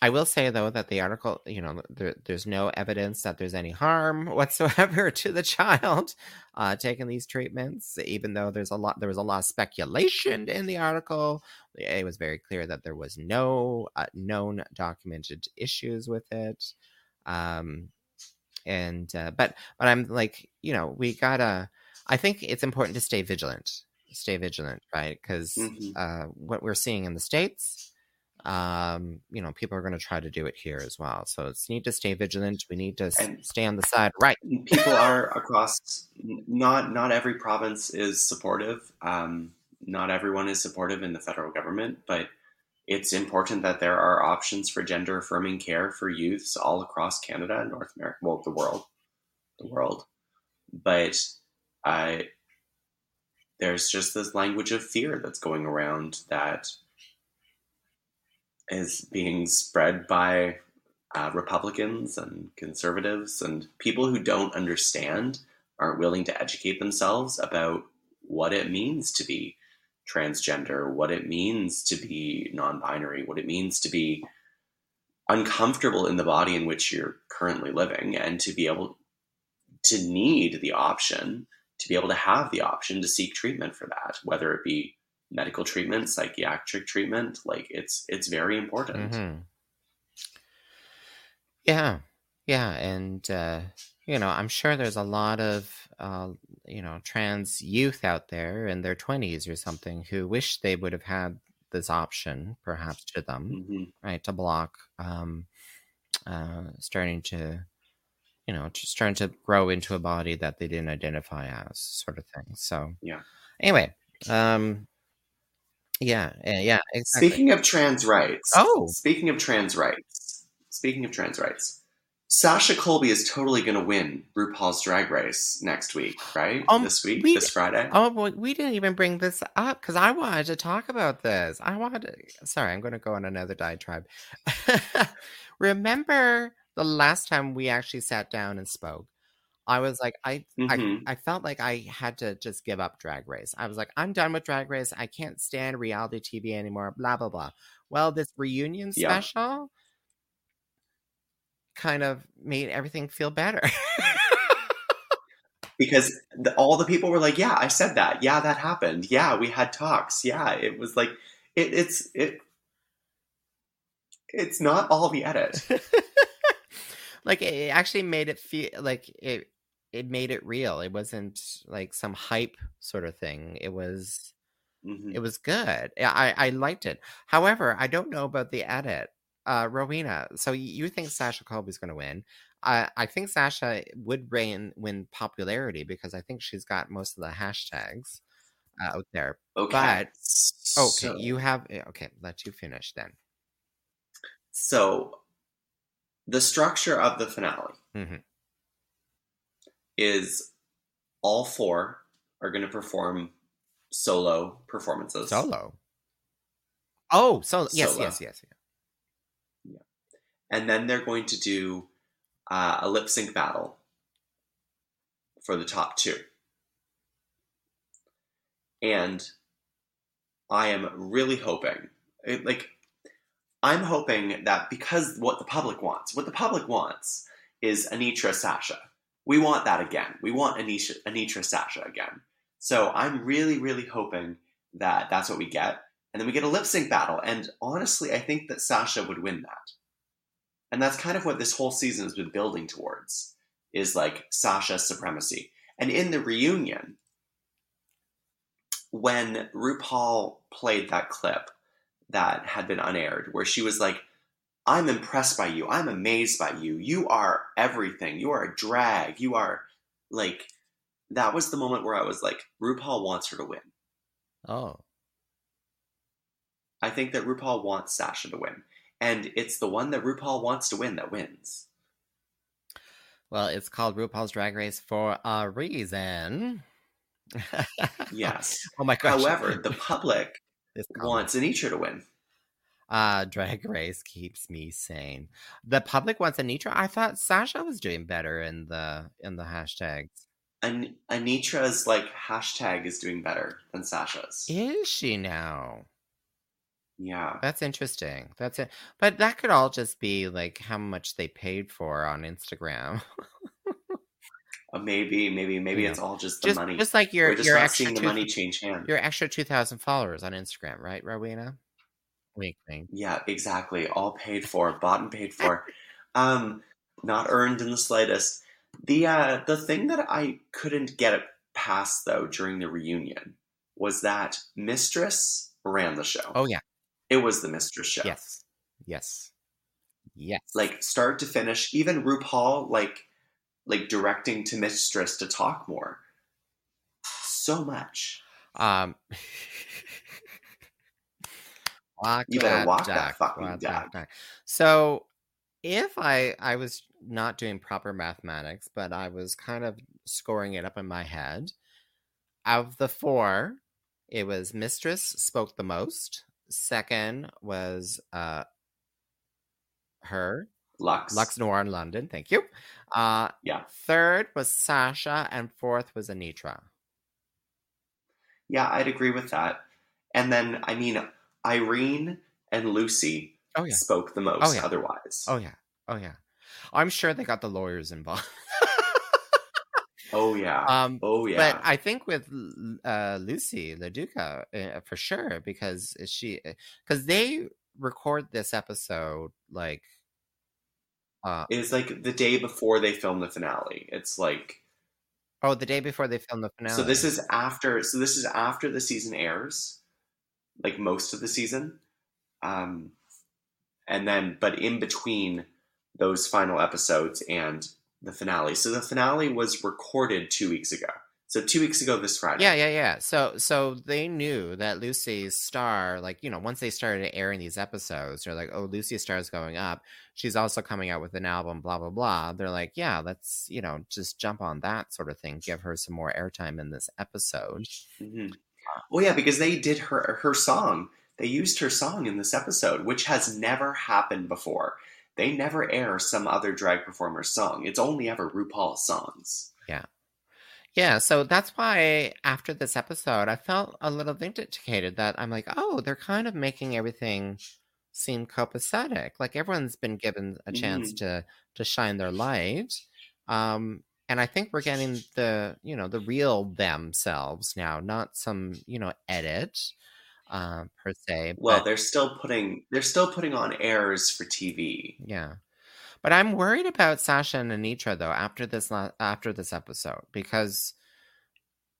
I will say though that the article, you know, there, there's no evidence that there's any harm whatsoever to the child uh, taking these treatments. Even though there's a lot, there was a lot of speculation in the article. It was very clear that there was no uh, known documented issues with it. Um, and uh, but but I'm like, you know, we gotta. I think it's important to stay vigilant. Stay vigilant, right? Because Mhm. uh, what we're seeing in the states um you know people are going to try to do it here as well. So it's need to stay vigilant. We need to And- stay on the side. Right. people are across not not every province is supportive. Um, not everyone is supportive in the federal government but it's important that there are options for gender affirming care for youths all across canada and north america well the world the world. But uh, there's just this language of fear that's going around that is being spread by uh, Republicans and conservatives and people who don't understand aren't willing to educate themselves about what it means to be transgender, what it means to be non binary, what it means to be uncomfortable in the body in which you're currently living, and to be able to need the option, to be able to have the option to seek treatment for that, whether it be medical treatment, psychiatric treatment, like it's it's very important. Mhm. yeah yeah and uh you know i'm sure there's a lot of uh you know trans youth out there in their 20s or something who wish they would have had this option perhaps to them Mhm. right to block um uh starting to you know just starting to grow into a body that they didn't identify as sort of thing so Yeah. anyway um yeah eh, yeah exactly Speaking of trans rights, Oh. speaking of trans rights, speaking of trans rights, Sasha Colby is totally going to win RuPaul's Drag Race next week, right? Um, this week, we- this Friday. Oh, well, we didn't even bring this up because I wanted to talk about this. I wanted to. Sorry, I'm going to go on another diatribe. Remember the last time we actually sat down and spoke? I was like, I, Mhm. I, I felt like I had to just give up Drag Race. I was like, I'm done with Drag Race. I can't stand reality TV anymore. Blah blah blah. Well, this reunion Yeah. special kind of made everything feel better. because the, all the people were like, "Yeah, I said that. Yeah, that happened. Yeah, we had talks. Yeah, it was like it, it's it." It's not all the edit. like it actually made it feel like it it made it real it wasn't like some hype sort of thing it was Mhm. it was good i i liked it however i don't know about the edit uh rowena so you think sasha colby's going to win I I think Sasha would reign win popularity because I think she's got most of the hashtags uh, out there. Okay. But- Okay, So- you have eh, okay. Let you finish then. So, the structure of the finale Mhm. Is all four are going to perform solo performances. Solo. Oh, so yes, Solo. yes, yes. Yeah. yeah. And then they're going to do uh, a lip sync battle for the top two. And I am really hoping, it- like, I'm hoping that because what the public wants, what the public wants is Anetra Sasha. We want that again. We want Anisha, Anetra Sasha again. So I'm really, really hoping that that's what we get. And then we get a lip sync battle. And honestly, I think that Sasha would win that. And that's kind of what this whole season has been building towards is like Sasha's supremacy. And in the reunion, when RuPaul played that clip that had been unaired, where she was like, I'm impressed by you. I'm amazed by you. You are everything. You are a drag. You are like, that was the moment where I was like, RuPaul wants her to win. Oh. I think that RuPaul wants Sasha to win. And it's the one that RuPaul wants to win that wins. Well, it's called RuPaul's Drag Race for a reason. Yes. oh my gosh. However, the public wants Anetra to win. Uh, Drag Race keeps me sane. The public wants Anetra. I thought Sasha was doing better in the in the hashtags. An- Anetra's like hashtag is doing better than Sasha's. Is she now? Yeah. That's interesting. That's it. But that could all just be like how much they paid for on Instagram. Uh, maybe, maybe, maybe Yeah. it's all just the just, money. just like your We're just your extra seeing the two, money change hands. your extra two thousand followers on Instagram, right, Rowena? Wink, wink. Yeah, exactly. All paid for, bought and paid for. Um, not earned in the slightest. The uh, the thing that I couldn't get it past though during the reunion was that Mistress ran the show. Oh yeah, It was the Mistress show. yes, yes, yes. Like start to finish, even RuPaul like like directing to Mistress to talk more. So much. Um, walk You better that walk that duck, fucking walk duck. that duck. So, if I I was not doing proper mathematics, but I was kind of scoring it up in my head. Of the four, it was Mistress spoke the most. Second was uh her Luxx. Luxx Noir in London. Thank you. Uh, Yeah. Third was Sasha, and fourth was Anetra. Yeah, I'd agree with that. And then I mean Irene and Loosey Oh yeah. spoke the most Oh, yeah. otherwise. Oh yeah. Oh yeah. I'm sure they got the lawyers involved. Oh yeah. um, oh yeah. But I think with uh, Loosey LaDuca uh, for sure because she because they record this episode like uh it's like the day before they film the finale. It's like oh the day before they filmed the finale. so this is after so this is after the season airs, like most of the season. Um and then but in between those final episodes and the finale. So the finale was recorded 2 weeks ago. So 2 weeks ago this Friday. Yeah, yeah, yeah. So so they knew that Loosey's star, like, you know, once they started airing these episodes, they're like, oh, Loosey's star is going up. She's also coming out with an album, blah, blah, blah. They're like, yeah, let's, you know, just jump on that sort of thing. Give her some more airtime in this episode. hmm Well, yeah, because they did her her song. They used her song in this episode, which has never happened before. They never air some other drag performer's song. It's only ever RuPaul's songs. Yeah, Yeah, so that's why after this episode, I felt a little vindicated that I'm like, oh, they're kind of making everything seem copacetic. Like everyone's been given a chance to to shine their light. Um, and I think we're getting the, you know, the real themselves now, not some, you know, edit uh, per se. Well, but- they're still putting they're still putting on airs for TV. Yeah. But I'm worried about Sasha and Anetra though after this la- after this episode because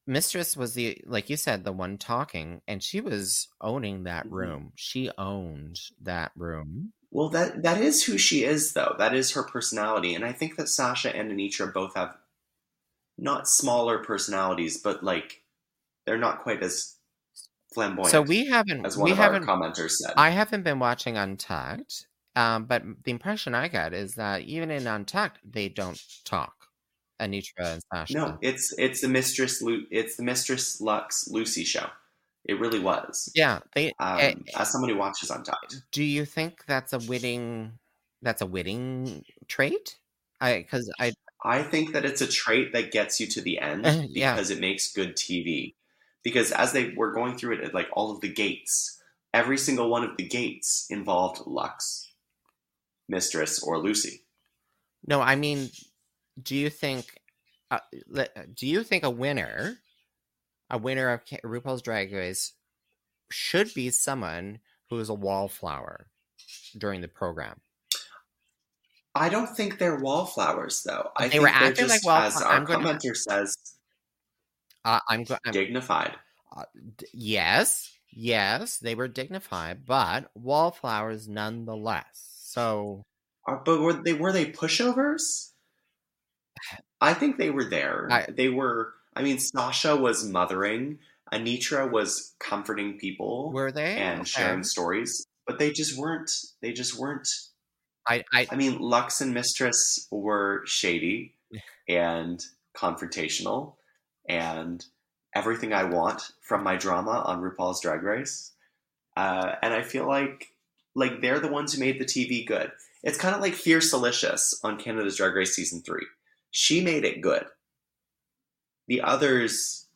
Mistress was the like you said the one talking and she was owning that Mhm. room. She owned that room. Well, that that is who she is, though. That is her personality, and I think that Sasha and Anetra both have not smaller personalities, but like they're not quite as flamboyant. So we haven't as one we of our haven't commenters said. I haven't been watching Untucked. Um, but the impression I got is that even in Untucked they don't talk. Anetra and Sasha. No, it's it's the mistress Lu- it's the mistress Luxx Loosey show. It really was. Yeah, they Um, eh, as someone who watches Untucked, Do you think that's a witting that's a witting trait? I because I I think that it's a trait that gets you to the end yeah. because it makes good TV. Because as they were going through it, like all of the gates, every single one of the gates involved Luxx, Mistress, or Loosey. No, I mean, do you think uh, do you think a winner, a winner of RuPaul's Drag Race, should be someone who is a wallflower during the program? I don't think they're wallflowers, though. I They think were acting just, like as our I'm going to- commenter says, Uh, I'm, go- I'm dignified. uh, d- yes, yes, they were dignified, but wallflowers nonetheless. So Are, but were they were they pushovers? I think they were there. I- they were. I mean, Sasha was mothering. Anetra was comforting people were they? and Okay. sharing stories, but they just weren't. They just weren't. I, I, I mean, Luxx and Mistress were shady and confrontational, and everything I want from my drama on RuPaul's Drag Race. Uh, and I feel like like they're the ones who made the TV good. It's kind of like Fiercalicious on Canada's Drag Race season three. She made it good. The others,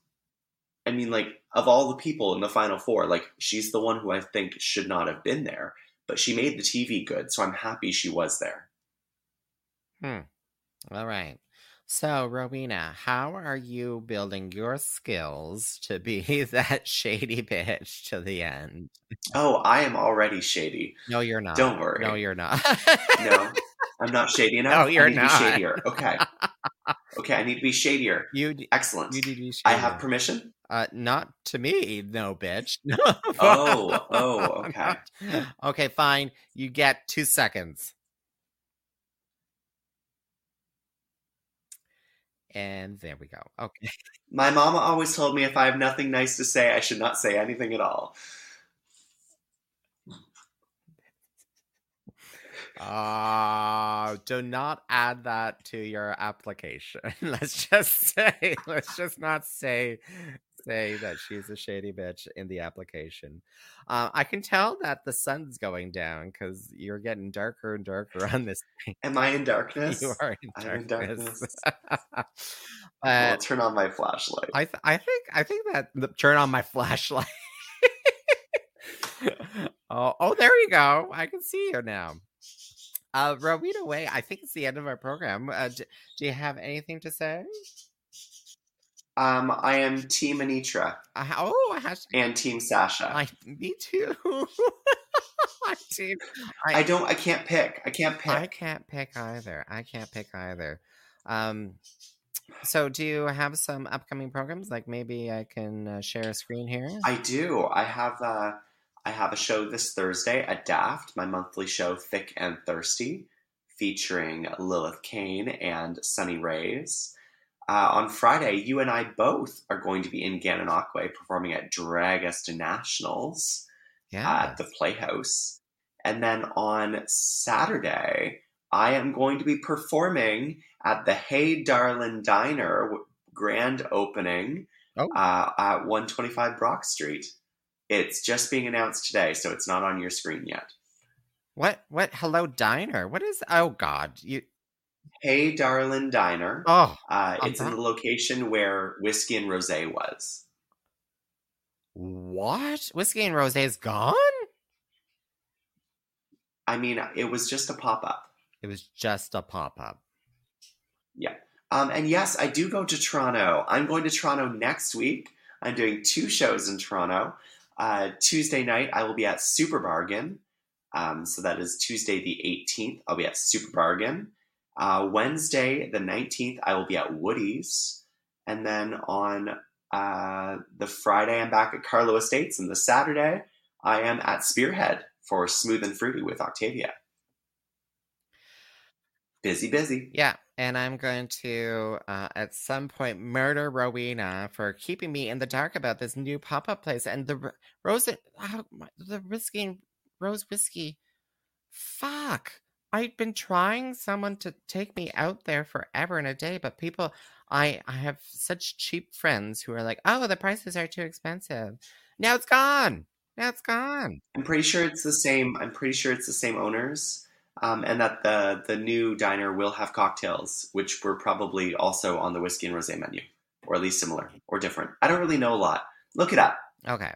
I mean, like of all the people in the final four, like she's the one who I think should not have been there, but she made the TV good, so I'm happy she was there. Hmm. All right. So, Rowena, how are you building your skills to be that shady bitch to the end? Oh, I am already shady. No, you're not. Don't worry. No, you're not. No, I'm not shady enough. No, you're I need not. To be shadier. Okay. Okay, I need to be shadier. you d- Excellent. you did be I have permission. uh not to me, no bitch. No. Oh, oh, okay. Okay, fine. You get 2 seconds. And there we go. Okay. My mama always told me if I have nothing nice to say, I should not say anything at all. Uh, do not add that to your application. let's just say, let's just not say say that she's a shady bitch in the application. Uh, I can tell that the sun's going down because you're getting darker and darker on this. thing. Am I in darkness? You are in I'm in darkness. darkness. I'll turn on my flashlight. I, th- I think, I think that the turn on my flashlight. oh, oh, there you go. I can see you now. Uh, Rowena Way, I think it's the end of our program. Uh, d- do you have anything to say? Um, I am Team Anetra Uh, oh, and Team Sasha. I, I, me too. I'm. I don't. I can't pick. I can't pick. I can't pick either. I can't pick either. Um, so do you have some upcoming programs? Like maybe I can uh, share a screen here. I do. I have uh, I have a show this Thursday at Daft, my monthly show, Thick and Thirsty, featuring Lilith Kane and Sunny Rays. Uh, on Friday, you and I both are going to be in Gananoque performing at Drag Us to Nationals yeah. at the Playhouse. And then on Saturday, I am going to be performing at the Hey Darlin Diner grand opening Oh. uh, at 125 Brock Street. It's just being announced today, so it's not on your screen yet. What? What? Hello, diner. What is? Oh God, you. Hey Darlin Diner. Oh, Uh, it's in the location where Whiskey and Rosé was. what? Whiskey and rose is gone. I mean, it was just a pop up. It was just a pop up. Yeah. Um, and yes, I do go to Toronto. I'm going to Toronto next week. I'm doing two shows in Toronto. Uh, Tuesday night, I will be at Super Bargain. Um, so that is Tuesday the 18th. I'll be at Super Bargain. Uh, Wednesday the 19th, I will be at Woody's. And then on uh, the Friday, I'm back at Karlo Estates. And the Saturday, I am at Spearhead for Smooth and Fruity with Octavia. Busy, busy. Yeah, and I'm going to uh, at some point murder Rowena for keeping me in the dark about this new pop up place and the r- rose. Oh, my, the whiskey and rose whiskey. Fuck. I've been trying someone to take me out there forever and a day, but people, I I have such cheap friends who are like, oh, the prices are too expensive. Now it's gone. Now it's gone. I'm pretty sure it's the same. I'm pretty sure it's the same owners, um, and that the the new diner will have cocktails, which were probably also on the whiskey and rosé menu, or at least similar or different. I don't really know a lot. Look it up. Okay.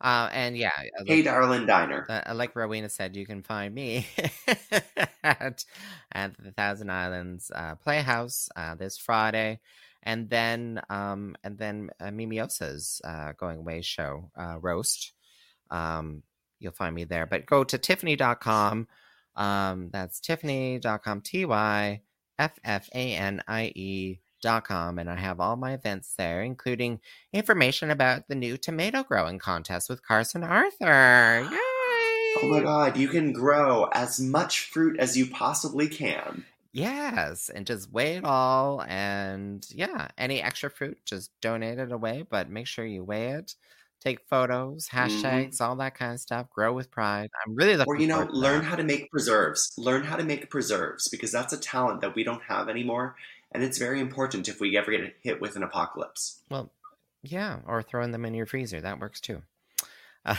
Uh, and yeah, uh, Hey, like, darling diner. uh, like Rowena said, you can find me at, at the Thousand Islands uh, Playhouse uh, this Friday, and then um, and then uh, Mimiosa's uh, going away show uh, roast. Um, you'll find me there, but go to tyffanie.com. Um, that's tyffanie.com. T y f f a n i e dot com and I have all my events there, including information about the new tomato growing contest with Carson Arthur. Yay! Oh my god, you can grow as much fruit as you possibly can. Yes, and just weigh it all and yeah, any extra fruit, just donate it away, but make sure you weigh it. Take photos, hashtags, all that kind of stuff. Grow with pride. I'm really looking Or, you know, learn how to make preserves. Learn how to make preserves because that's a talent that we don't have anymore. And it's very important if we ever get hit with an apocalypse. Well, yeah, or throwing them in your freezer. That works too.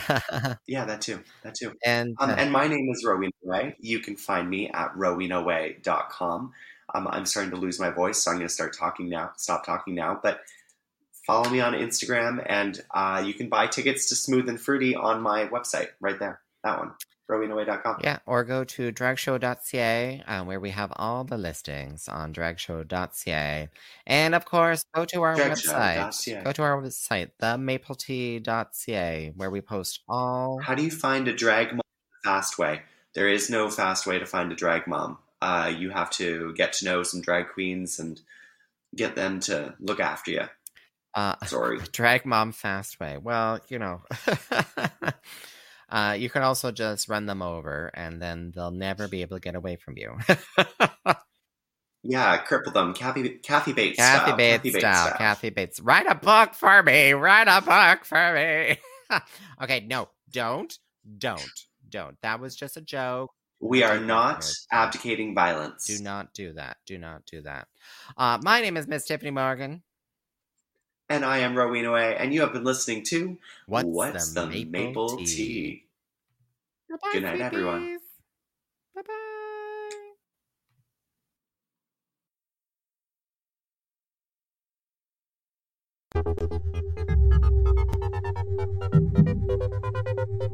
Yeah, that too. That too. and Um, uh, and my name is Rowena Way. You can find me at rowenaway.com. Um, I'm starting to lose my voice, so I'm going to start talking now. Stop talking now. But follow me on Instagram, and uh, you can buy tickets to Smooth and Fruity on my website right there. That one, rowenaway.com. Yeah, or go to dragshow.ca uh, where we have all the listings on dragshow.ca. And of course, go to our website. Dragshow.ca. Go to our website, themapletea.ca, where we post all. How do you find a drag mom the fast way? There is no fast way to find a drag mom. Uh, you have to get to know some drag queens and get them to look after you. Uh, Sorry. drag mom fast way. Well, you know. uh, you can also just run them over and then they'll never be able to get away from you. Yeah, cripple them. Kathy, Kathy Bates Kathy style. Bates Kathy Bates style. style. Kathy Bates. Write a book for me. Write a book for me. okay, no, don't, don't, don't. That was just a joke. We are not abdicating violence. Do not do that. Do not do that. Uh, my name is Miss Tiffany Morgan. And I am Rowena Way, and you have been listening to What's, the, Maple, Tea? Bye-bye, Good night, everyone. Bye bye.